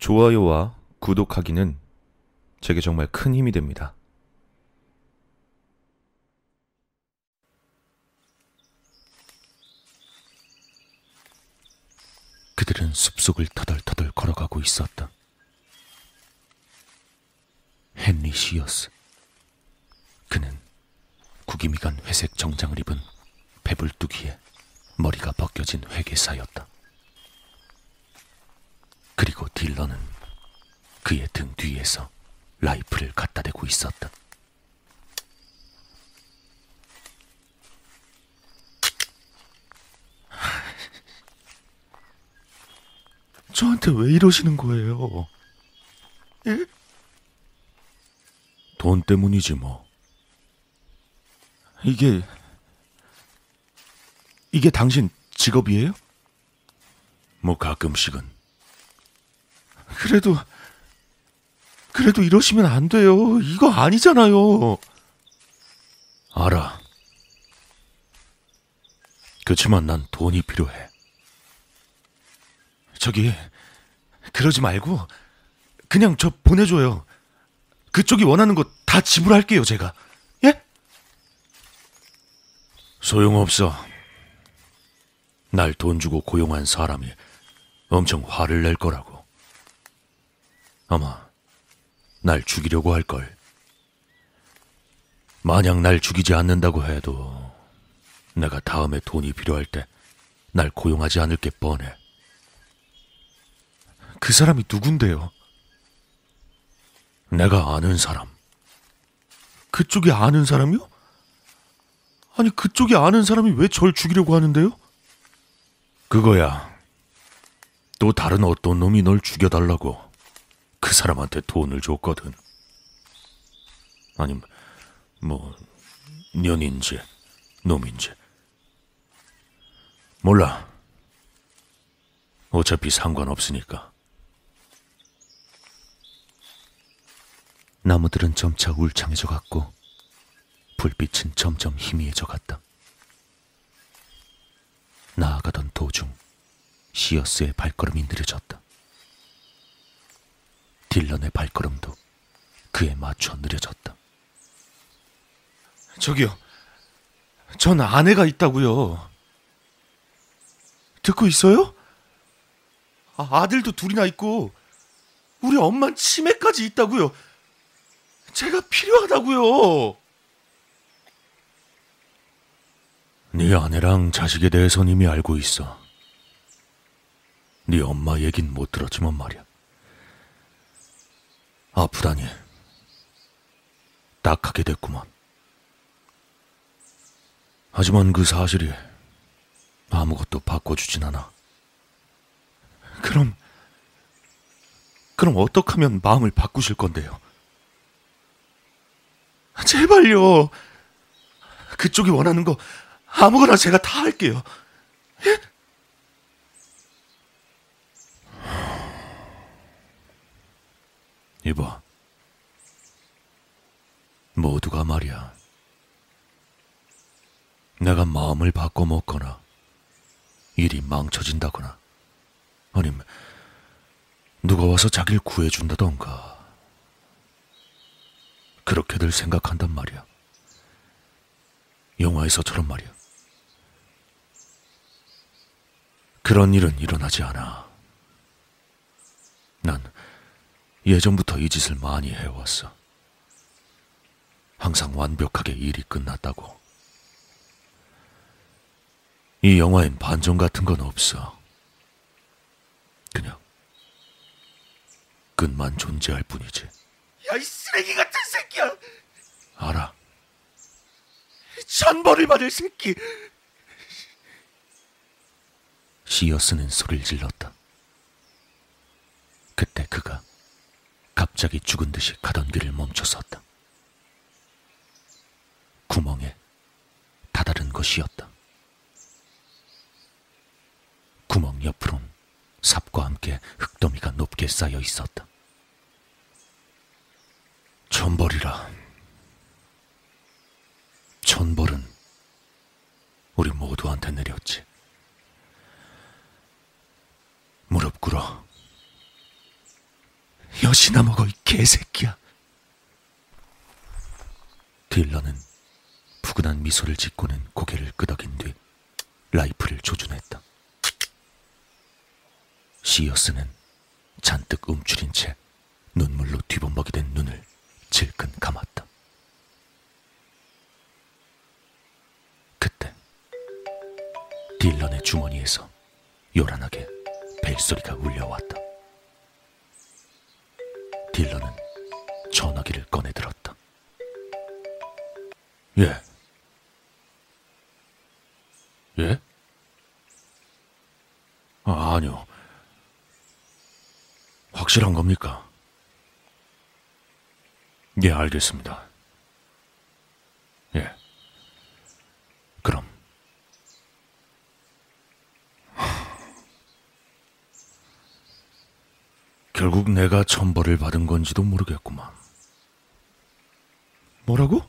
좋아요와 구독하기는 제게 정말 큰 힘이 됩니다. 그들은 숲속을 터덜터덜 걸어가고 있었다. 헨리 시어스. 그는 구기미간 회색 정장을 입은 배불뚝이에 머리가 벗겨진 회계사였다. 딜러는 그의 등 뒤에서 라이플을 갖다 대고 있었다. 저한테 왜 이러시는 거예요? 예? 돈 때문이지 뭐. 이게 이게 당신 직업이에요? 뭐 가끔씩은 그래도 그래도 이러시면 안 돼요. 이거 아니잖아요. 알아. 그렇지만 난 돈이 필요해. 저기 그러지 말고 그냥 저 보내줘요. 그쪽이 원하는 거 다 지불할게요, 제가. 예? 소용없어. 날 돈 주고 고용한 사람이 엄청 화를 낼 거라고. 아마 날 죽이려고 할걸. 만약 날 죽이지 않는다고 해도 내가 다음에 돈이 필요할 때 날 고용하지 않을 게 뻔해. 그 사람이 누군데요? 내가 아는 사람. 그쪽이 아는 사람이요? 아니 그쪽이 아는 사람이 왜 절 죽이려고 하는데요? 그거야. 또 다른 어떤 놈이 널 죽여달라고 그 사람한테 돈을 줬거든. 아님, 뭐, 년인지, 놈인지. 몰라. 어차피 상관없으니까. 나무들은 점차 울창해져 갔고, 불빛은 점점 희미해져 갔다. 나아가던 도중, 시어스의 발걸음이 느려졌다. 딜런의 발걸음도 그에 맞춰 느려졌다. 저기요. 전 아내가 있다고요. 듣고 있어요? 아, 아들도 둘이나 있고 우리 엄만 치매까지 있다고요. 제가 필요하다고요. 네 아내랑 자식에 대해선 이미 알고 있어. 네 엄마 얘긴 못 들었지만 말이야. 아프다니. 딱하게 됐구만. 하지만 그 사실이 아무것도 바꿔주진 않아. 그럼 그럼 어떻게 하면 마음을 바꾸실 건데요? 제발요. 그쪽이 원하는 거 아무거나 제가 다 할게요. 이봐. 모두가 말이야. 내가 마음을 바꿔 먹거나, 일이 망쳐진다거나, 아니면 누가 와서 자기를 구해준다던가, 그렇게들 생각한단 말이야. 영화에서처럼 말이야. 그런 일은 일어나지 않아. 난 예전부터 이 짓을 많이 해왔어. 항상 완벽하게 일이 끝났다고. 이 영화엔 반전 같은 건 없어. 그냥 끝만 존재할 뿐이지. 야, 이 쓰레기 같은 새끼야! 알아. 천벌을 받을 새끼! 시어스는 소리를 질렀다. 그때 그가 갑자기 죽은 듯이 가던 길을 멈춰섰다. 구멍에 다다른 것이었다. 구멍 옆으론 삽과 함께 흙더미가 높게 쌓여 있었다. 천벌이라. 천벌은 우리 모두한테 내렸지. 무릎 꿇어. 몇이나 먹어, 이 개새끼야. 딜러는 푸근한 미소를 짓고는 고개를 끄덕인 뒤 라이플을 조준했다. 시어스는 잔뜩 움츠린 채 눈물로 뒤범벅이 된 눈을 질끈 감았다. 그때 딜런의 주머니에서 요란하게 벨소리가 울려왔다. 딜런은 전화기를 꺼내 들었다. 예. 예? 아, 아니요. 확실한 겁니까? 예, 알겠습니다. 예. 그럼. 결국 내가 천벌을 받은 건지도 모르겠구만. 뭐라고?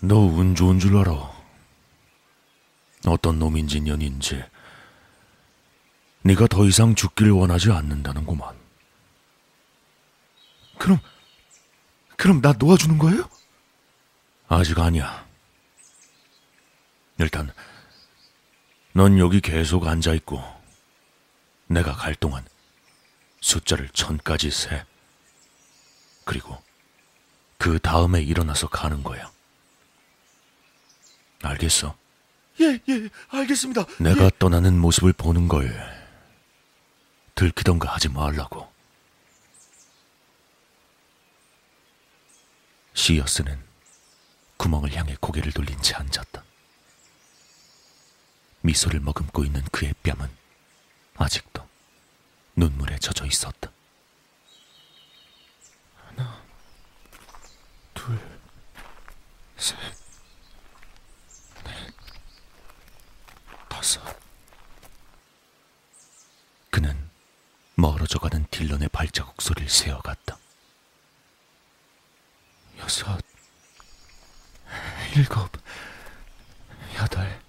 너 운 좋은 줄 알아. 어떤 놈인지 년인지 네가 더 이상 죽길 원하지 않는다는구만. 그럼, 그럼 나 놓아주는 거예요? 아직 아니야. 일단 넌 여기 계속 앉아 있고 내가 갈 동안 숫자를 천까지 세. 그리고 그 다음에 일어나서 가는 거야. 알겠어? 예, 예, 알겠습니다. 내가 예. 떠나는 모습을 보는 걸 들키던가 하지 말라고. 시어스는 구멍을 향해 고개를 돌린 채 앉았다. 미소를 머금고 있는 그의 뺨은 아직도 눈물에 젖어 있었다. 둘, 셋, 다섯. 그는 멀어져가는 딜런의 발자국 소리를 세어갔다. 여섯, 일곱, 여덟,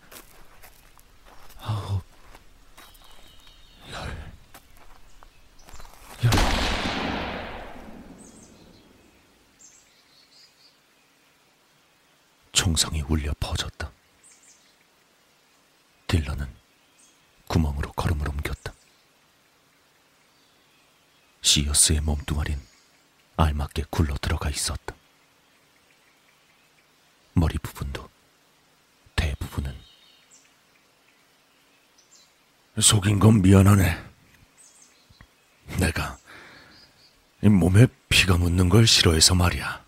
총성이 울려 퍼졌다. 딜런은 구멍으로 걸음을 옮겼다. 시어스의 몸뚱아린 알맞게 굴러 들어가 있었다. 머리 부분도 대부분은 속인 건 미안하네. 내가 이 몸에 피가 묻는 걸 싫어해서 말이야.